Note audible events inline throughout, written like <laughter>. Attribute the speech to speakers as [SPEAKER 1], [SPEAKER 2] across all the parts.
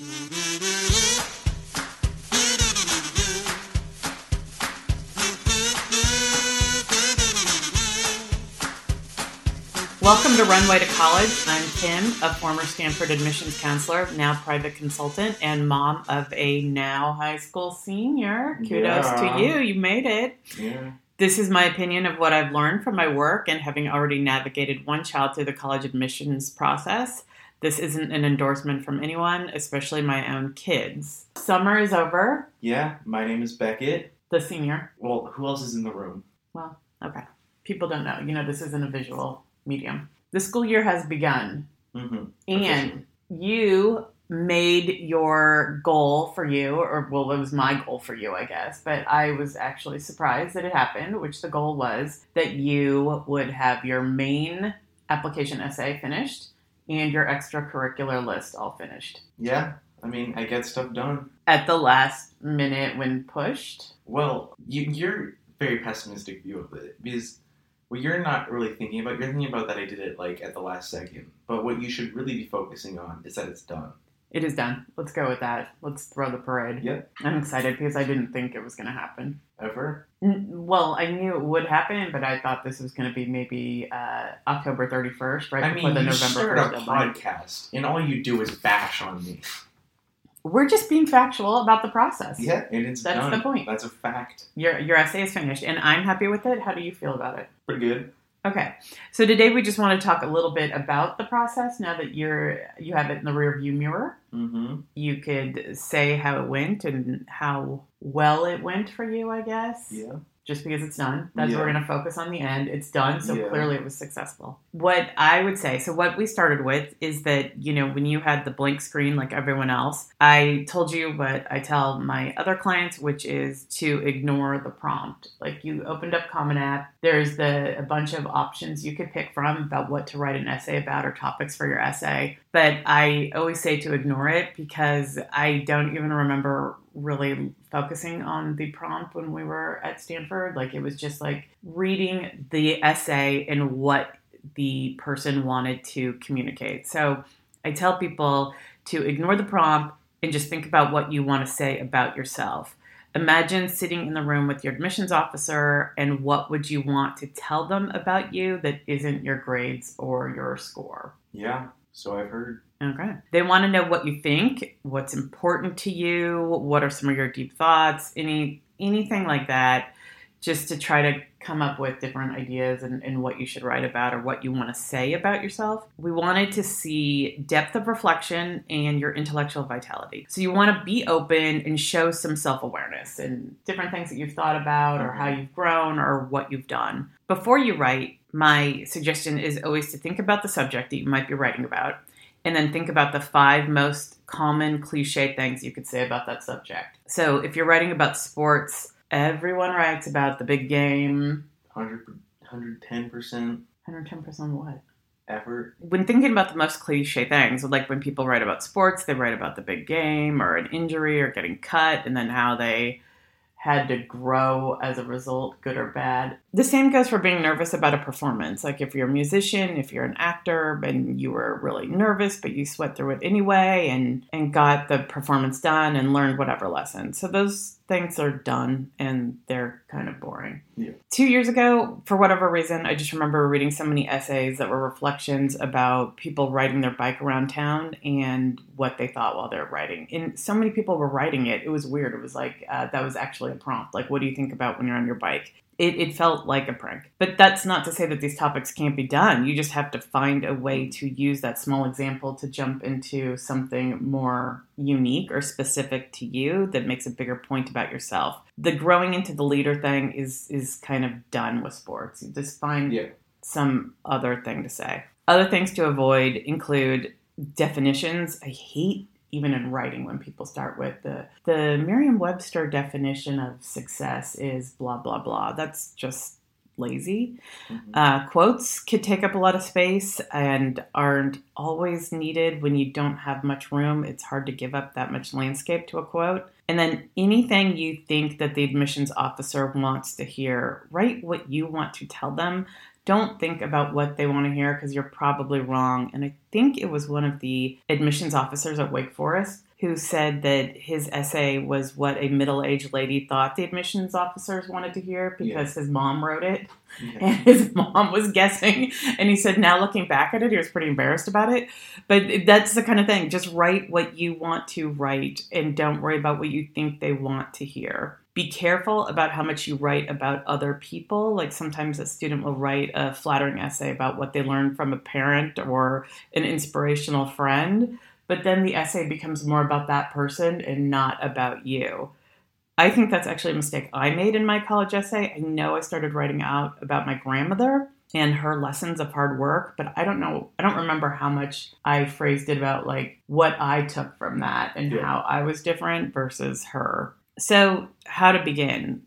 [SPEAKER 1] Welcome to Runway to College. I'm Kim, a former Stanford admissions counselor, now private consultant, and mom of a now high school senior. Kudos
[SPEAKER 2] Yeah.
[SPEAKER 1] to you. You made it.
[SPEAKER 2] Yeah.
[SPEAKER 1] This is my opinion of what I've learned from my work and having already navigated one child through the college admissions process. This isn't an endorsement from anyone, especially my own kids. Summer is over.
[SPEAKER 2] Yeah. My name is Beckett.
[SPEAKER 1] The senior.
[SPEAKER 2] Well, who else is in the room?
[SPEAKER 1] Well, okay. People don't know. You know, this isn't a visual medium. The school year has begun.
[SPEAKER 2] Mm-hmm.
[SPEAKER 1] And you made your goal for you, or well, it was my goal for you, I guess, but I was actually surprised that it happened, which the goal was that you would have your main application essay finished and your extracurricular list all finished
[SPEAKER 2] Yeah. I mean, I get stuff done.
[SPEAKER 1] at the last minute when pushed.
[SPEAKER 2] Well, you, you're very pessimistic view of it because what you're not really thinking about, you're thinking about that I did it like at the last second. But what you should really be focusing on is that it's done.
[SPEAKER 1] It is done. Let's go with that. Let's throw the parade.
[SPEAKER 2] Yep.
[SPEAKER 1] I'm excited because I didn't think it was going to happen.
[SPEAKER 2] Ever?
[SPEAKER 1] N- Well, I knew it would happen, but I thought this was going to be maybe uh, October 31st, right
[SPEAKER 2] I
[SPEAKER 1] before
[SPEAKER 2] mean,
[SPEAKER 1] the
[SPEAKER 2] you
[SPEAKER 1] November
[SPEAKER 2] start
[SPEAKER 1] 1st
[SPEAKER 2] a
[SPEAKER 1] deadline.
[SPEAKER 2] podcast, and all you do is bash on me.
[SPEAKER 1] We're just being factual about the process.
[SPEAKER 2] Yeah, and it's
[SPEAKER 1] That's
[SPEAKER 2] done.
[SPEAKER 1] the point.
[SPEAKER 2] That's a fact.
[SPEAKER 1] Your, your essay is finished, and I'm happy with it. How do you feel about it?
[SPEAKER 2] Pretty good.
[SPEAKER 1] Okay, so today we just want to talk a little bit about the process. Now that you're you have it in the rearview mirror,
[SPEAKER 2] Mm-hmm.
[SPEAKER 1] you could say how it went and how well it went for you. I guess.
[SPEAKER 2] Yeah.
[SPEAKER 1] Just because it's done. That's what we're going to focus on the end. It's done, so
[SPEAKER 2] Yeah.
[SPEAKER 1] clearly it was successful. What I would say, so what we started with is that, you know, when you had the blank screen like everyone else, I told you what I tell my other clients, which is to ignore the prompt. Like you opened up Common App, there's the a bunch of options you could pick from about what to write an essay about or topics for your essay. But I always say to ignore it because I don't even remember really focusing on the prompt when we were at Stanford. Like it was just like reading the essay and what the person wanted to communicate. So I tell people to ignore the prompt and just think about what you want to say about yourself. Imagine sitting in the room with your admissions officer and what would you want to tell them about you that isn't your grades or your score.
[SPEAKER 2] Yeah. So I've heard.
[SPEAKER 1] Okay. They want to know what you think, what's important to you, what are some of your deep thoughts, any anything like that, just to try to come up with different ideas and, and what you should write about or what you want to say about yourself. We wanted to see depth of reflection and your intellectual vitality. So you want to be open and show some self-awareness and different things that you've thought about or how mm-hmm. you've grown or what you've done. Before you write, my suggestion is always to think about the subject that you might be writing about and then think about the five most common cliche things you could say about that subject. So if you're writing about sports, everyone writes about the big game.
[SPEAKER 2] 100, 110%
[SPEAKER 1] 110% what?
[SPEAKER 2] effort.
[SPEAKER 1] When thinking about the most cliche things, like when people write about sports, they write about the big game or an injury or getting cut and then how they had to grow as a result, good or bad. The same goes for being nervous about a performance. Like if you're a musician, if you're an actor and you were really nervous, but you sweat through it anyway and, and got the performance done and learned whatever lesson. So those things are done and they're kind of boring.
[SPEAKER 2] Yeah.
[SPEAKER 1] Two years ago, for whatever reason, I just remember reading so many essays that were reflections about people riding their bike around town and what they thought while they were riding. And so many people were writing it. It was weird. It was like, uh, that was actually a prompt. Like, what do you think about when you're on your bike? It, it felt like a prank. But that's not to say that these topics can't be done. You just have to find a way to use that small example to jump into something more unique or specific to you that makes a bigger point about yourself. The growing into the leader thing is is kind of done with sports. You just find
[SPEAKER 2] Yeah.
[SPEAKER 1] some other thing to say. Other things to avoid include definitions. I hate even in writing when people start with the the Merriam-Webster definition of success is blah blah blah. That's just lazy.
[SPEAKER 2] Mhm.
[SPEAKER 1] Uh, quotes could take up a lot of space and aren't always needed when you don't have much room. It's hard to give up that much landscape to a quote. And then anything you think that the admissions officer wants to hear, write what you want to tell them. Don't think about what they want to hear because you're probably wrong. And I think it was one of the admissions officers at Wake Forest who said that his essay was what a middle aged lady thought the admissions officers wanted to hear because his mom wrote it
[SPEAKER 2] Yeah. <laughs>
[SPEAKER 1] and his mom was guessing. And he said, now looking back at it, he was pretty embarrassed about it. But that's the kind of thing. Just write what you want to write and don't worry about what you think they want to hear. Be careful about how much you write about other people. Like sometimes a student will write a flattering essay about what they learned from a parent or an inspirational friend, but then the essay becomes more about that person and not about you. I think that's actually a mistake I made in my college essay. I know I started writing out about my grandmother and her lessons of hard work, but I don't know, I don't remember how much I phrased it about like what I took from that and
[SPEAKER 2] Yeah.
[SPEAKER 1] how I was different versus her. So, how to begin?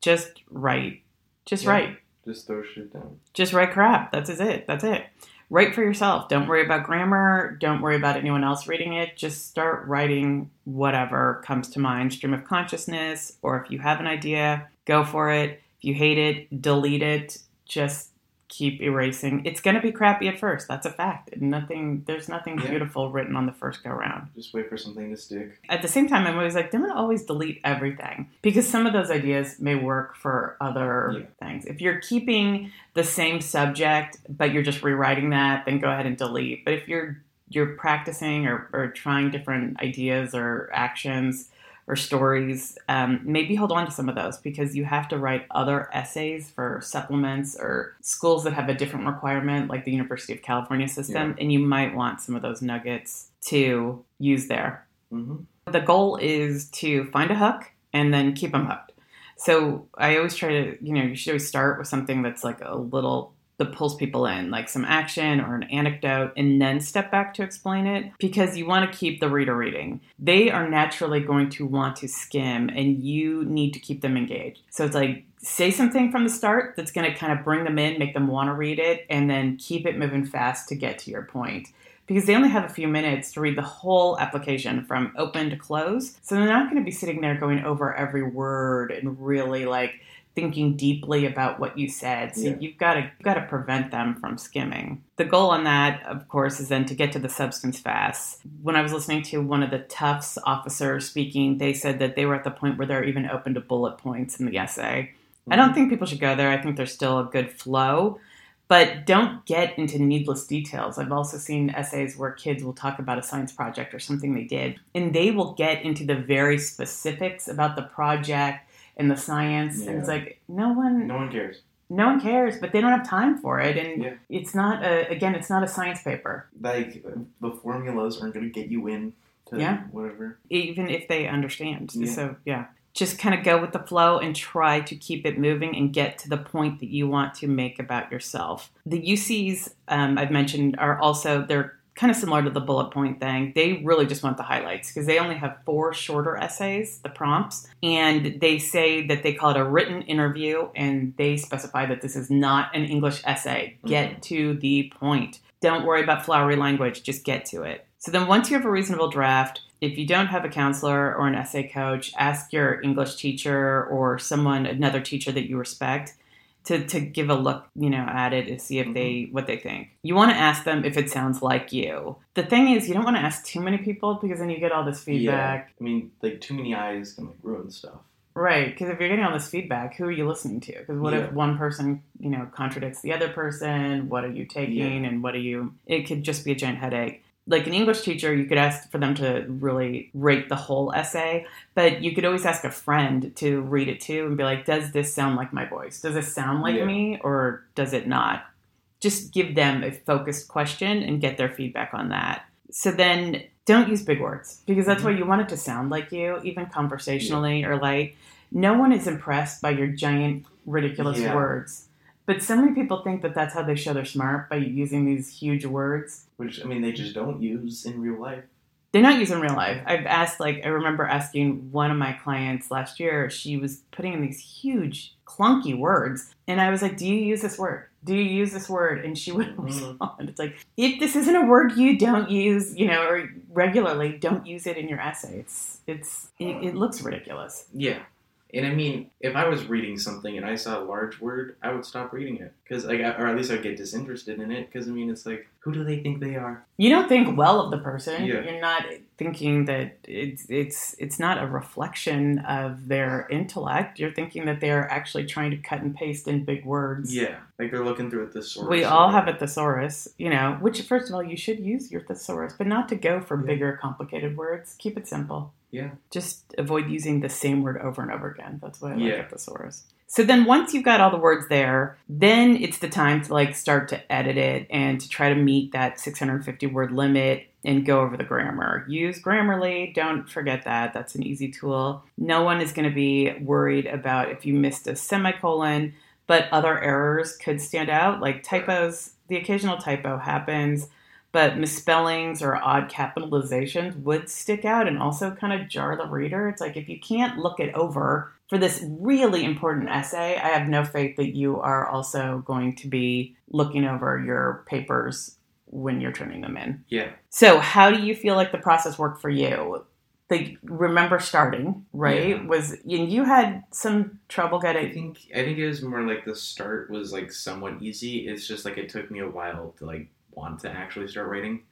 [SPEAKER 1] Just write. Just
[SPEAKER 2] Yeah.
[SPEAKER 1] write.
[SPEAKER 2] Just throw shit down.
[SPEAKER 1] Just write crap. That's is it. That's it. Write for yourself. Don't worry about grammar. Don't worry about anyone else reading it. Just start writing whatever comes to mind. Stream of consciousness, or if you have an idea, go for it. If you hate it, delete it. Just keep erasing. It's going to be crappy at first. That's a fact. Nothing. There's nothing
[SPEAKER 2] Yeah.
[SPEAKER 1] beautiful written on the first go round
[SPEAKER 2] Just wait for something to stick.
[SPEAKER 1] at the same time, I'm always like, don't always delete everything because some of those ideas may work for other
[SPEAKER 2] Yeah.
[SPEAKER 1] things. If you're keeping the same subject but you're just rewriting that, then go ahead and delete. But if you're you're practicing or, or trying different ideas or actions or stories, um, maybe hold on to some of those because you have to write other essays for supplements or schools that have a different requirement, like the University of California system, and you might want some of those nuggets to use there.
[SPEAKER 2] hmm
[SPEAKER 1] The goal is to find a hook and then keep them hooked. So I always try to, you know, you should always start with something that's like a little that pulls people in, like some action or an anecdote, and then step back to explain it because you want to keep the reader reading. They are naturally going to want to skim, and you need to keep them engaged. So it's like say something from the start that's going to kind of bring them in, make them want to read it, and then keep it moving fast to get to your point because they only have a few minutes to read the whole application from open to close. So they're not going to be sitting there going over every word and really like thinking deeply about what you said. So
[SPEAKER 2] Yeah.
[SPEAKER 1] you've got to you've got to prevent them from skimming. The goal on that, of course, is then to get to the substance fast. When I was listening to one of the Tufts officers speaking, they said that they were at the point where they're even open to bullet points in the essay. I don't mm-hmm. think people should go there. I think there's still a good flow, but don't get into needless details. I've also seen essays where kids will talk about a science project or something they did, and they will get into the very specifics about the project and the science. And it's like no one,
[SPEAKER 2] No one cares.
[SPEAKER 1] no one cares, but they don't have time for it. And
[SPEAKER 2] Yeah.
[SPEAKER 1] it's not a again, it's not a science paper,
[SPEAKER 2] Like the formulas aren't going to get you in to
[SPEAKER 1] Yeah.
[SPEAKER 2] whatever.
[SPEAKER 1] even if they understand.
[SPEAKER 2] Yeah.
[SPEAKER 1] So yeah. Just kind of go with the flow and try to keep it moving and get to the point that you want to make about yourself. The UCs um, I've mentioned are also they're kind of similar to the bullet point thing. They really just want the highlights because they only have four shorter essays, the prompts, and they say that they call it a written interview and they specify that this is not an English essay. Mm-hmm. Get to the point. Don't worry about flowery language, just get to it. So then once you have a reasonable draft, if you don't have a counselor or an essay coach, ask your English teacher or someone, another teacher that you respect, to, to give a look, you know, at it and see if they mm-hmm. what they think. You want to ask them if it sounds like you. The thing is, you don't want to ask too many people because then you get all this feedback.
[SPEAKER 2] Yeah. I mean, like too many eyes can like ruin stuff.
[SPEAKER 1] Right, because if you're getting all this feedback, who are you listening to? Because what
[SPEAKER 2] Yeah.
[SPEAKER 1] if one person, you know, contradicts the other person? What are you taking,
[SPEAKER 2] Yeah.
[SPEAKER 1] and what are you? It could just be a giant headache. Like an English teacher, you could ask for them to really rate the whole essay, but you could always ask a friend to read it too and be like, "Does this sound like my voice? Does this sound like
[SPEAKER 2] Yeah.
[SPEAKER 1] me, or does it not?" Just give them a focused question and get their feedback on that. So then, don't use big words because that's
[SPEAKER 2] Mhm.
[SPEAKER 1] why you want it to sound like you, even conversationally or like no one is impressed by your giant ridiculous
[SPEAKER 2] Yeah.
[SPEAKER 1] words but so many people think that that's how they show they're smart by using these huge words.
[SPEAKER 2] Which I mean, they just don't use in real life.
[SPEAKER 1] they're not used in real life. I've asked like i remember asking one of my clients last year she was putting in these huge clunky words and i was like do you use this word? Do you use this word? And she <laughs> wouldn't
[SPEAKER 2] Mhm.
[SPEAKER 1] respond. It's like if this isn't a word you don't use you know or regularly don't use it in your essay it's it's it, it looks ridiculous.
[SPEAKER 2] Yeah. And I mean, if I was reading something and I saw a large word, I would stop reading it. because like, or at least I'd get disinterested in it. Because I mean, it's like, who do they think they are?
[SPEAKER 1] You don't think well of the person.
[SPEAKER 2] Yeah.
[SPEAKER 1] You're not thinking that it's it's it's not a reflection of their intellect. You're thinking that they're actually trying to cut and paste in big words.
[SPEAKER 2] Yeah, like they're looking through a thesaurus.
[SPEAKER 1] We all have a thesaurus, you know, which first of all you should use your thesaurus, but not to go for
[SPEAKER 2] Yeah.
[SPEAKER 1] bigger complicated words. Keep it simple.
[SPEAKER 2] Yeah.
[SPEAKER 1] Just avoid using the same word over and over again. That's why I like
[SPEAKER 2] Yeah.
[SPEAKER 1] a thesaurus. So then once you've got all the words there, then it's the time to like start to edit it and to try to meet that 650 word limit and go over the grammar. Use Grammarly, don't forget that. That's an easy tool. No one is going to be worried about if you missed a semicolon, but other errors could stand out like typos. The occasional typo happens, but misspellings or odd capitalizations would stick out and also kind of jar the reader. It's like if you can't look it over for this really important essay, I have no faith that you are also going to be looking over your papers when you're turning them in.
[SPEAKER 2] Yeah.
[SPEAKER 1] So, how do you feel like the process worked for you? Like, remember starting, right?
[SPEAKER 2] Yeah.
[SPEAKER 1] Was and you had some trouble
[SPEAKER 2] I
[SPEAKER 1] getting.
[SPEAKER 2] think I think it was more like the start was like somewhat easy. It's just like it took me a while to like want to actually start writing.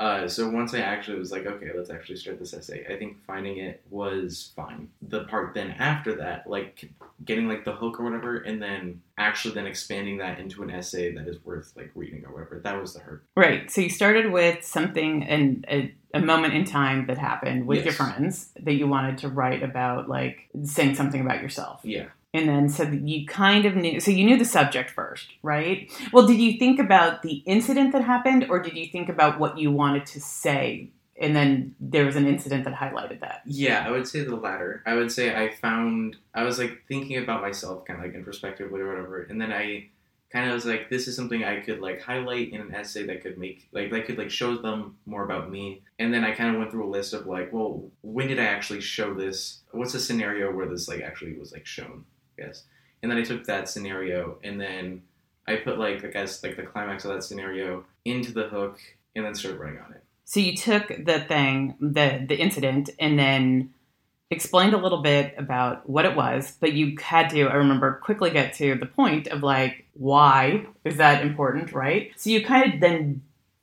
[SPEAKER 2] Uh, so once I actually was like, okay, let's actually start this essay. I think finding it was fine. The part then after that, like getting like the hook or whatever, and then actually then expanding that into an essay that is worth like reading or whatever. That was the hurt.
[SPEAKER 1] Right. So you started with something and a, a moment in time that happened with your friends that you wanted to write about, like saying something about yourself.
[SPEAKER 2] Yeah.
[SPEAKER 1] And then so you kind of knew, so you knew the subject first, right? Well, did you think about the incident that happened or did you think about what you wanted to say? And then there was an incident that highlighted that.
[SPEAKER 2] Yeah, I would say the latter. I would say I found I was like thinking about myself kind of like in introspectively or whatever, and then I kind of was like, this is something I could like highlight in an essay that could make like that could like show them more about me. And then I kind of went through a list of like, well, when did I actually show this? What's a scenario where this like actually was like shown? Yes. And then I took that scenario and then I put like I guess like the climax of that scenario into the hook and then started writing on it.
[SPEAKER 1] So you took the thing, the the incident, and then explained a little bit about what it was, but you had to, I remember, quickly get to the point of like, why is that important, right? So you kind of then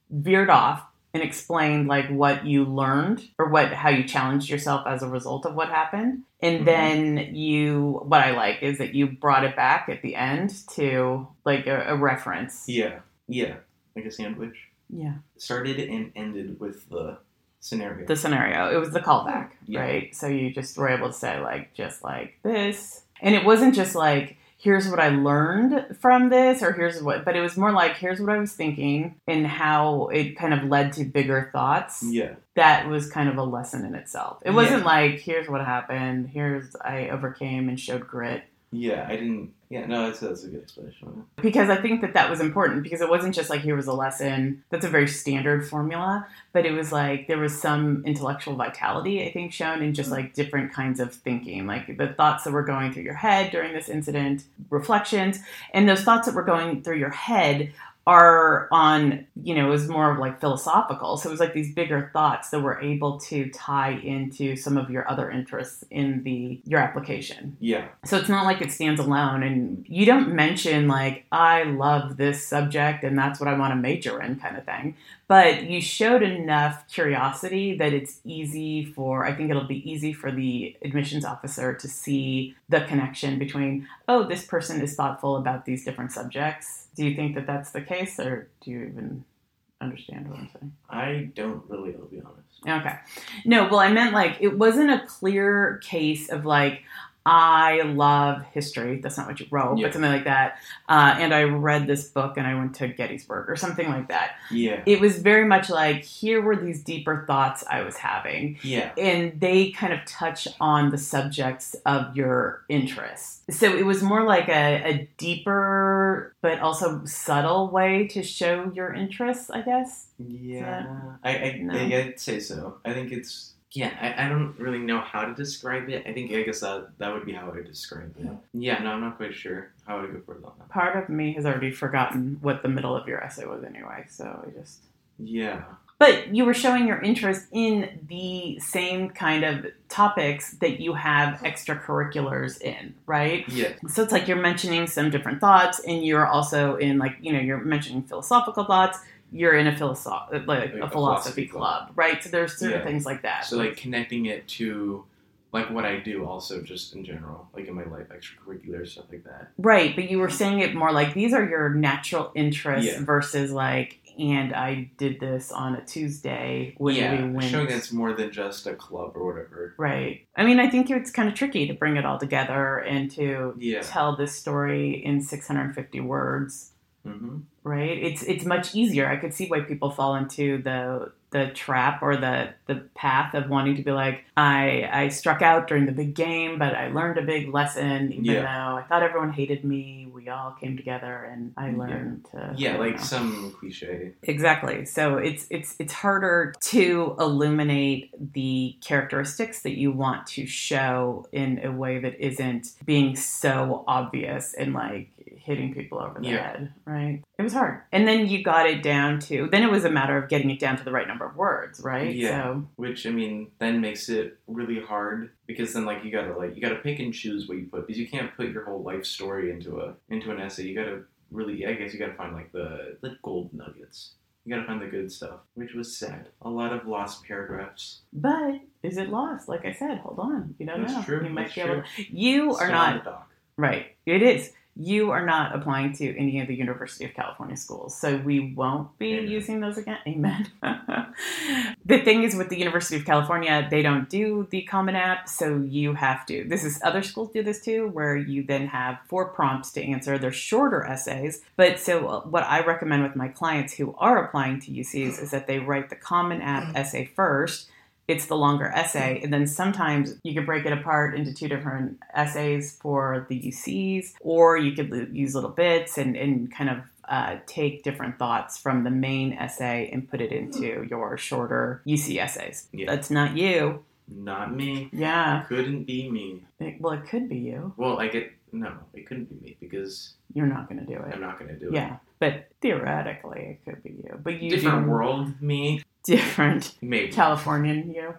[SPEAKER 1] veered off and explained like what you learned or what how you challenged yourself as a result of what happened. And
[SPEAKER 2] Mhm.
[SPEAKER 1] then you what I like is that you brought it back at the end to like a, a reference.
[SPEAKER 2] Yeah. Yeah. Like a sandwich.
[SPEAKER 1] Yeah.
[SPEAKER 2] started and ended with the scenario.
[SPEAKER 1] the scenario. It was the callback,
[SPEAKER 2] Yeah.
[SPEAKER 1] right? So you just were able to say like just like this, and it wasn't just like here's what I learned from this, or here's what, but it was more like here's what I was thinking and how it kind of led to bigger thoughts.
[SPEAKER 2] yeah,
[SPEAKER 1] That was kind of a lesson in itself. It wasn't like here's what happened, here's I overcame and showed grit.
[SPEAKER 2] Yeah. I didn't. Yeah, no, that's that's a good explanation.
[SPEAKER 1] because I think that that was important because it wasn't just like here was a lesson. That's a very standard formula, but it was like there was some intellectual vitality I think shown in just like different kinds of thinking, like the thoughts that were going through your head during this incident, reflections, and those thoughts that were going through your head are on you know it was more of like philosophical so it was like these bigger thoughts that were able to tie into some of your other interests in the your application
[SPEAKER 2] Yeah,
[SPEAKER 1] so it's not like it stands alone, and you don't mention like I love this subject and that's what I want to major in, kind of thing. But you showed enough curiosity that it's easy for I think it'll be easy for the admissions officer to see the connection between oh this person is thoughtful about these different subjects. Do you think that that's the case, or do you even understand what I'm saying?
[SPEAKER 2] I don't really. I'll be honest.
[SPEAKER 1] Okay. No, well, I meant like it wasn't a clear case of like, I love history. That's not what you wrote,
[SPEAKER 2] Yeah.
[SPEAKER 1] but something like that. Uh, and I read this book and I went to Gettysburg or something like that.
[SPEAKER 2] Yeah,
[SPEAKER 1] It was very much like, here were these deeper thoughts I was having.
[SPEAKER 2] yeah,
[SPEAKER 1] And they kind of touch on the subjects of your interest. So it was more like a, a deeper, but also subtle way to show your interests, I guess.
[SPEAKER 2] yeah. I I,
[SPEAKER 1] No.
[SPEAKER 2] I I'd say so. I think it's. Yeah, I, I don't really know how to describe it. I think I guess that that would be how I would describe it. Yeah, no, I'm not quite sure how to go further on that.
[SPEAKER 1] Part of me has already forgotten what the middle of your essay was anyway, so I just.
[SPEAKER 2] Yeah,
[SPEAKER 1] But you were showing your interest in the same kind of topics that you have extracurriculars in, right?
[SPEAKER 2] Yeah.
[SPEAKER 1] So it's like you're mentioning some different thoughts, and you're also in like you know you're mentioning philosophical thoughts. You're in a philosoph like,
[SPEAKER 2] Like
[SPEAKER 1] a
[SPEAKER 2] a
[SPEAKER 1] philosophy
[SPEAKER 2] philosophy
[SPEAKER 1] club, right? So there's certain
[SPEAKER 2] Yeah.
[SPEAKER 1] things like that.
[SPEAKER 2] So like connecting it to like what I do also just in general, like in my life, extracurricular stuff like that.
[SPEAKER 1] right, but you were saying it more like these are your natural interests
[SPEAKER 2] Yeah.
[SPEAKER 1] versus like, and I did this on a Tuesday when
[SPEAKER 2] yeah,
[SPEAKER 1] we went.
[SPEAKER 2] showing that's more than just a club or whatever.
[SPEAKER 1] Right. I mean, I think it's kind of tricky to bring it all together and to
[SPEAKER 2] Yeah.
[SPEAKER 1] tell this story in 650 words.
[SPEAKER 2] Hmm
[SPEAKER 1] right it's it's much easier i could see why people fall into the the trap or the the path of wanting to be like i i struck out during the big game but i learned a big lesson even
[SPEAKER 2] Yeah.
[SPEAKER 1] though i thought everyone hated me we all came together and i
[SPEAKER 2] Yeah.
[SPEAKER 1] learned to
[SPEAKER 2] Yeah, like
[SPEAKER 1] know.
[SPEAKER 2] some cliche.
[SPEAKER 1] Exactly. So it's it's it's harder to illuminate the characteristics that you want to show in a way that isn't being so obvious and like hitting people over the
[SPEAKER 2] Yeah.
[SPEAKER 1] head, right? It was hard. And then you got it down to then it was a matter of getting it down to the right number of words, right?
[SPEAKER 2] Yeah.
[SPEAKER 1] So
[SPEAKER 2] Which I mean, then makes it really hard because then like you gotta like you gotta pick and choose what you put because you can't put your whole life story into a into an essay. You gotta really, I guess you gotta find like the the gold nuggets. You gotta find the good stuff, which was sad. A lot of lost paragraphs.
[SPEAKER 1] but is it lost? Like I said, hold on. You don't
[SPEAKER 2] That's
[SPEAKER 1] know.
[SPEAKER 2] true,
[SPEAKER 1] You might
[SPEAKER 2] that's
[SPEAKER 1] be able
[SPEAKER 2] true.
[SPEAKER 1] you are not. Right. It is. You are not applying to any of the University of California schools, so we won't be
[SPEAKER 2] Amen.
[SPEAKER 1] using those again. Amen. <laughs> the thing is, with the University of California, they don't do the Common App, so you have to. This is other schools do this too, where you then have four prompts to answer. They're shorter essays, but so uh, what I recommend with my clients who are applying to UCs is that they write the Common App essay first it's the longer essay and then sometimes you could break it apart into two different essays for the ucs or you could use little bits and, and kind of uh, take different thoughts from the main essay and put it into your shorter uc essays
[SPEAKER 2] Yeah.
[SPEAKER 1] that's not you
[SPEAKER 2] Not me.
[SPEAKER 1] yeah
[SPEAKER 2] Couldn't be me.
[SPEAKER 1] It- well it could be you
[SPEAKER 2] Well, I get no, it couldn't be me because
[SPEAKER 1] you're not going to do it
[SPEAKER 2] I'm not gonna do it.
[SPEAKER 1] yeah but theoretically it could be you but you
[SPEAKER 2] Different world, me,
[SPEAKER 1] different
[SPEAKER 2] maybe.
[SPEAKER 1] californian you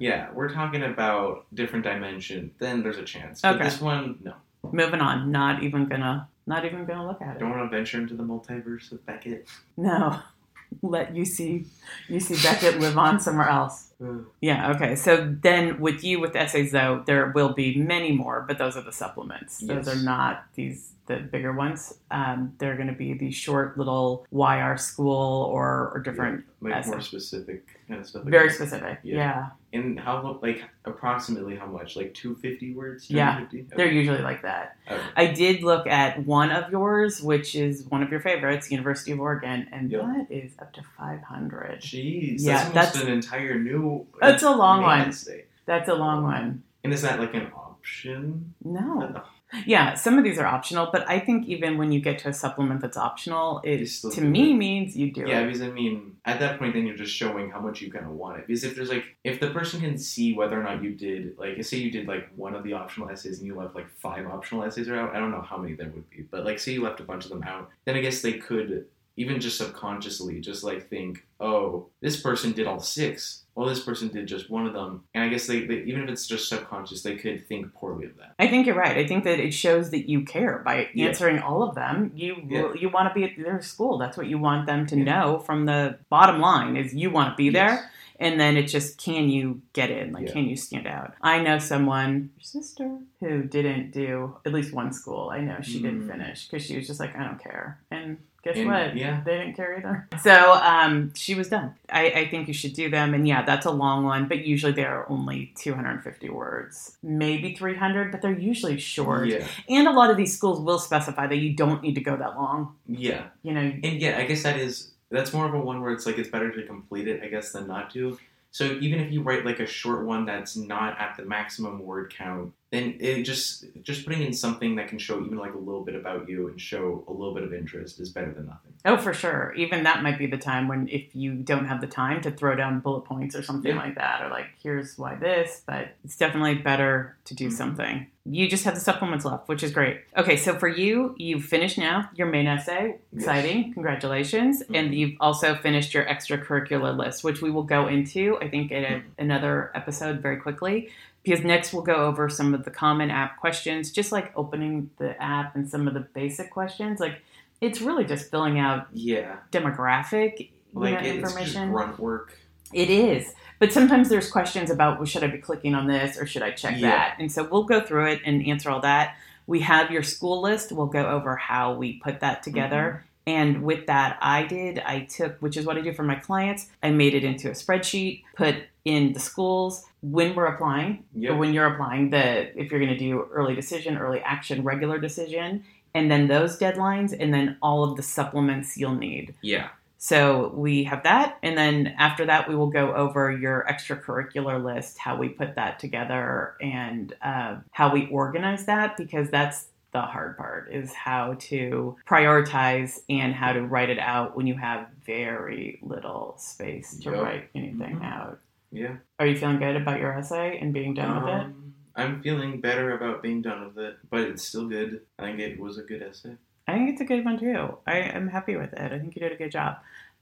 [SPEAKER 2] Yeah, we're talking about different dimension. Then there's a chance. But
[SPEAKER 1] Okay.
[SPEAKER 2] this one, no.
[SPEAKER 1] moving on not even gonna not even gonna look at it
[SPEAKER 2] Don't want to venture into the multiverse of Beckett.
[SPEAKER 1] No. <laughs> Let UC UC Beckett live on somewhere else. Hmm. Yeah, okay. So then with you with essays though, there will be many more, but those are the supplements. Those
[SPEAKER 2] Yes.
[SPEAKER 1] are not these the bigger ones. Um, they're going to be these short little YR school or, or different,
[SPEAKER 2] like more specific kind of stuff. Like
[SPEAKER 1] very
[SPEAKER 2] that.
[SPEAKER 1] specific.
[SPEAKER 2] Yeah.
[SPEAKER 1] Yeah.
[SPEAKER 2] And how like approximately how much? Like two fifty words?
[SPEAKER 1] Yeah,
[SPEAKER 2] 250?
[SPEAKER 1] they're usually like that.
[SPEAKER 2] Okay.
[SPEAKER 1] I did look at one of yours, which is one of your favorites, University of Oregon, and
[SPEAKER 2] Yep.
[SPEAKER 1] that is up to 500.
[SPEAKER 2] Jeez,
[SPEAKER 1] Yeah,
[SPEAKER 2] that's
[SPEAKER 1] that's-
[SPEAKER 2] an entire new.
[SPEAKER 1] That's a long one.
[SPEAKER 2] essay.
[SPEAKER 1] That's a long one.
[SPEAKER 2] And is that like an option?
[SPEAKER 1] No. Yeah, some of these are optional, but I think even when you get to a supplement that's optional, it to me
[SPEAKER 2] it.
[SPEAKER 1] means you do
[SPEAKER 2] Yeah,
[SPEAKER 1] it.
[SPEAKER 2] because I mean, at that point, then you're just showing how much you kind of want it. Because if there's like, if the person can see whether or not you did, like, say you did like one of the optional essays and you left like five optional essays out, I don't know how many there would be, but like, say you left a bunch of them out, then I guess they could even just subconsciously just like think, oh, this person did all six. Well, this person did just one of them, and I guess they, they even if it's just subconscious, they could think poorly of that.
[SPEAKER 1] I think you're right. I think that it shows that you care by
[SPEAKER 2] Yeah.
[SPEAKER 1] answering all of them. You
[SPEAKER 2] Yeah.
[SPEAKER 1] you want to be at their school. That's what you want them to
[SPEAKER 2] Yeah.
[SPEAKER 1] know from the bottom line is you want to be there.
[SPEAKER 2] Yes.
[SPEAKER 1] And then it's just can you get in? Like
[SPEAKER 2] Yeah.
[SPEAKER 1] can you stand out? I know someone, your sister, who didn't do at least one school. I know she didn't
[SPEAKER 2] Mm.
[SPEAKER 1] finish because she was just like I don't care. And guess
[SPEAKER 2] And-
[SPEAKER 1] what?
[SPEAKER 2] yeah.
[SPEAKER 1] they didn't care either. So um, she was done. I, I think you should do them. And yeah, that's a long one, but usually they are only 250 words, maybe 300, but they're usually short.
[SPEAKER 2] Yeah,
[SPEAKER 1] And a lot of these schools will specify that you don't need to go that long.
[SPEAKER 2] yeah.
[SPEAKER 1] You know,
[SPEAKER 2] And yeah, I guess that is that's more of a one where it's like it's better to complete it, I guess, than not to. So even if you write like a short one that's not at the maximum word count, then it just just putting in something that can show even like a little bit about you and show a little bit of interest is better than nothing.
[SPEAKER 1] Oh, for sure. Even that might be the time when if you don't have the time to throw down bullet points or something
[SPEAKER 2] Yeah.
[SPEAKER 1] like that, or like here's why this, but it's definitely better to do
[SPEAKER 2] Mhm.
[SPEAKER 1] something. You just have the supplements left, which is great. Okay, so for you, you've finished now your main essay. Exciting. Congratulations. And
[SPEAKER 2] Mhm.
[SPEAKER 1] you've also finished your extracurricular list, which we will go into, I think, in a,
[SPEAKER 2] Mhm.
[SPEAKER 1] another episode very quickly. Because next we'll go over some of the common app questions, just like opening the app and some of the basic questions. Like it's really just filling out
[SPEAKER 2] Yeah,
[SPEAKER 1] demographic
[SPEAKER 2] like
[SPEAKER 1] know,
[SPEAKER 2] it's just
[SPEAKER 1] information.
[SPEAKER 2] grunt work.
[SPEAKER 1] It is. But sometimes there's questions about well, should I be clicking on this or should I check
[SPEAKER 2] Yeah.
[SPEAKER 1] that? And so we'll go through it and answer all that. We have your school list. We'll go over how we put that together.
[SPEAKER 2] Mm-hmm.
[SPEAKER 1] And with that, I did, I took, which is what I do for my clients, I made it into a spreadsheet, put in the schools when we're applying,
[SPEAKER 2] Yep.
[SPEAKER 1] or when you're applying, the if you're going to do early decision, early action, regular decision, and then those deadlines, and then all of the supplements you'll need.
[SPEAKER 2] Yeah,
[SPEAKER 1] So we have that, and then after that, we will go over your extracurricular list, how we put that together, and uh, how we organize that, because that's the hard part is how to prioritize and how to write it out when you have very little space to
[SPEAKER 2] Yep.
[SPEAKER 1] write anything
[SPEAKER 2] Mhm.
[SPEAKER 1] out.
[SPEAKER 2] yeah.
[SPEAKER 1] Are you feeling good about your essay and being done with it?
[SPEAKER 2] Um, I'm feeling better about being done with it, but it's still good. I think it was a good essay.
[SPEAKER 1] I think it's a good one too. I am happy with it. I think you did a good job.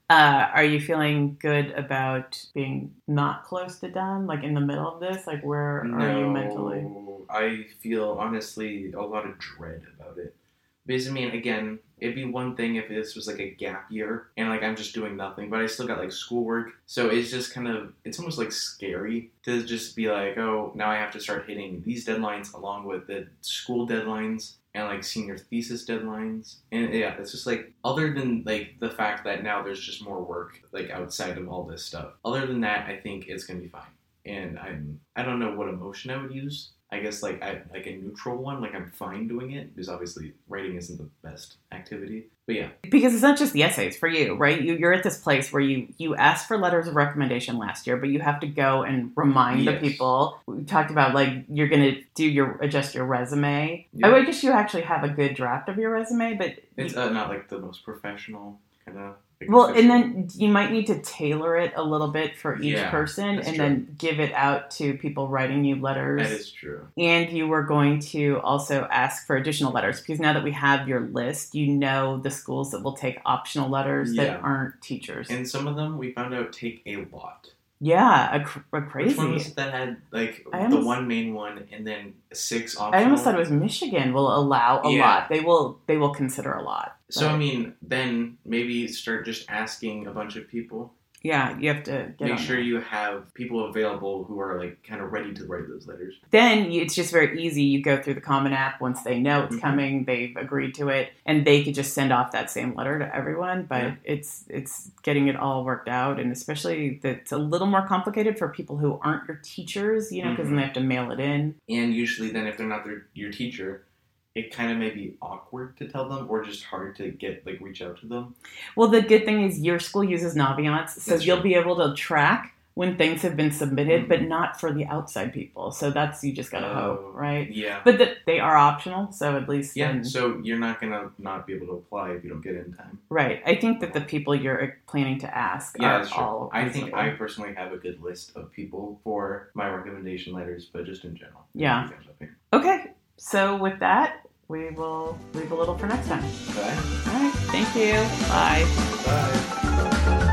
[SPEAKER 1] Uh, are you feeling good about being not close to done, like in the middle of this? Like, where are you mentally?
[SPEAKER 2] I feel honestly a lot of dread about it. Because I mean, again, it'd be one thing if this was like a gap year and like I'm just doing nothing, but I still got like schoolwork. So it's just kind of it's almost like scary to just be like, oh, now I have to start hitting these deadlines along with the school deadlines and like senior thesis deadlines. And yeah, it's just like other than like the fact that now there's just more work like outside of all this stuff. Other than that, I think it's gonna be fine. And I'm I don't know what emotion I would use. I guess like I like a neutral one, like I'm fine doing it because obviously writing isn't the best activity. But yeah,
[SPEAKER 1] Because it's not just the essays for you, right? You, you're at this place where you you asked for letters of recommendation last year, but you have to go and remind the people. We talked about like you're gonna do your adjust your resume.
[SPEAKER 2] Yeah.
[SPEAKER 1] I guess you actually have a good draft of your resume, but
[SPEAKER 2] it's uh, not like the most professional kind of.
[SPEAKER 1] Well, and then you might need to tailor it a little bit for each
[SPEAKER 2] Yeah,
[SPEAKER 1] person and
[SPEAKER 2] true.
[SPEAKER 1] then give it out to people writing you letters.
[SPEAKER 2] that is true.
[SPEAKER 1] and you were going to also ask for additional letters because now that we have your list, you know the schools that will take optional letters
[SPEAKER 2] Yeah.
[SPEAKER 1] that aren't teachers.
[SPEAKER 2] And some of them we found out take a lot.
[SPEAKER 1] Yeah, a, cr- a crazy.
[SPEAKER 2] Which one was it that had like
[SPEAKER 1] I
[SPEAKER 2] the
[SPEAKER 1] almost-
[SPEAKER 2] one main one and then six optional?
[SPEAKER 1] I almost thought it was Michigan will allow a
[SPEAKER 2] Yeah.
[SPEAKER 1] lot. They will they will consider a lot.
[SPEAKER 2] So I mean, then maybe start just asking a bunch of people.
[SPEAKER 1] Yeah, you have to get
[SPEAKER 2] Make sure
[SPEAKER 1] that.
[SPEAKER 2] you have people available who are like kind of ready to write those letters.
[SPEAKER 1] then it's just very easy. You go through the Common App once they know it's
[SPEAKER 2] Mhm.
[SPEAKER 1] coming, they've agreed to it, and they could just send off that same letter to everyone. But
[SPEAKER 2] Yeah.
[SPEAKER 1] it's it's getting it all worked out, and especially that it's a little more complicated for people who aren't your teachers, you know, because then
[SPEAKER 2] Mhm.
[SPEAKER 1] they have to mail it in.
[SPEAKER 2] And usually, then if they're not their, your teacher, it kind of may be awkward to tell them or just hard to get like reach out to them.
[SPEAKER 1] Well, the good thing is your school uses Naviance, so
[SPEAKER 2] That's
[SPEAKER 1] you'll
[SPEAKER 2] true.
[SPEAKER 1] be able to track when things have been submitted,
[SPEAKER 2] Mhm.
[SPEAKER 1] but not for the outside people. So that's you just gotta
[SPEAKER 2] Oh,
[SPEAKER 1] hope, right?
[SPEAKER 2] Yeah.
[SPEAKER 1] But the, they are optional, so at least
[SPEAKER 2] Yeah, so you're not gonna not be able to apply if you don't get in time.
[SPEAKER 1] right. I think that the people you're planning to ask
[SPEAKER 2] Yeah,
[SPEAKER 1] are
[SPEAKER 2] that's true.
[SPEAKER 1] all.
[SPEAKER 2] I think. I personally have a good list of people for my recommendation letters, but just in general.
[SPEAKER 1] Yeah.
[SPEAKER 2] You guys up here.
[SPEAKER 1] Okay, so with that, we will leave a little for next time.
[SPEAKER 2] Bye.
[SPEAKER 1] All right, thank you. Bye.
[SPEAKER 2] Bye.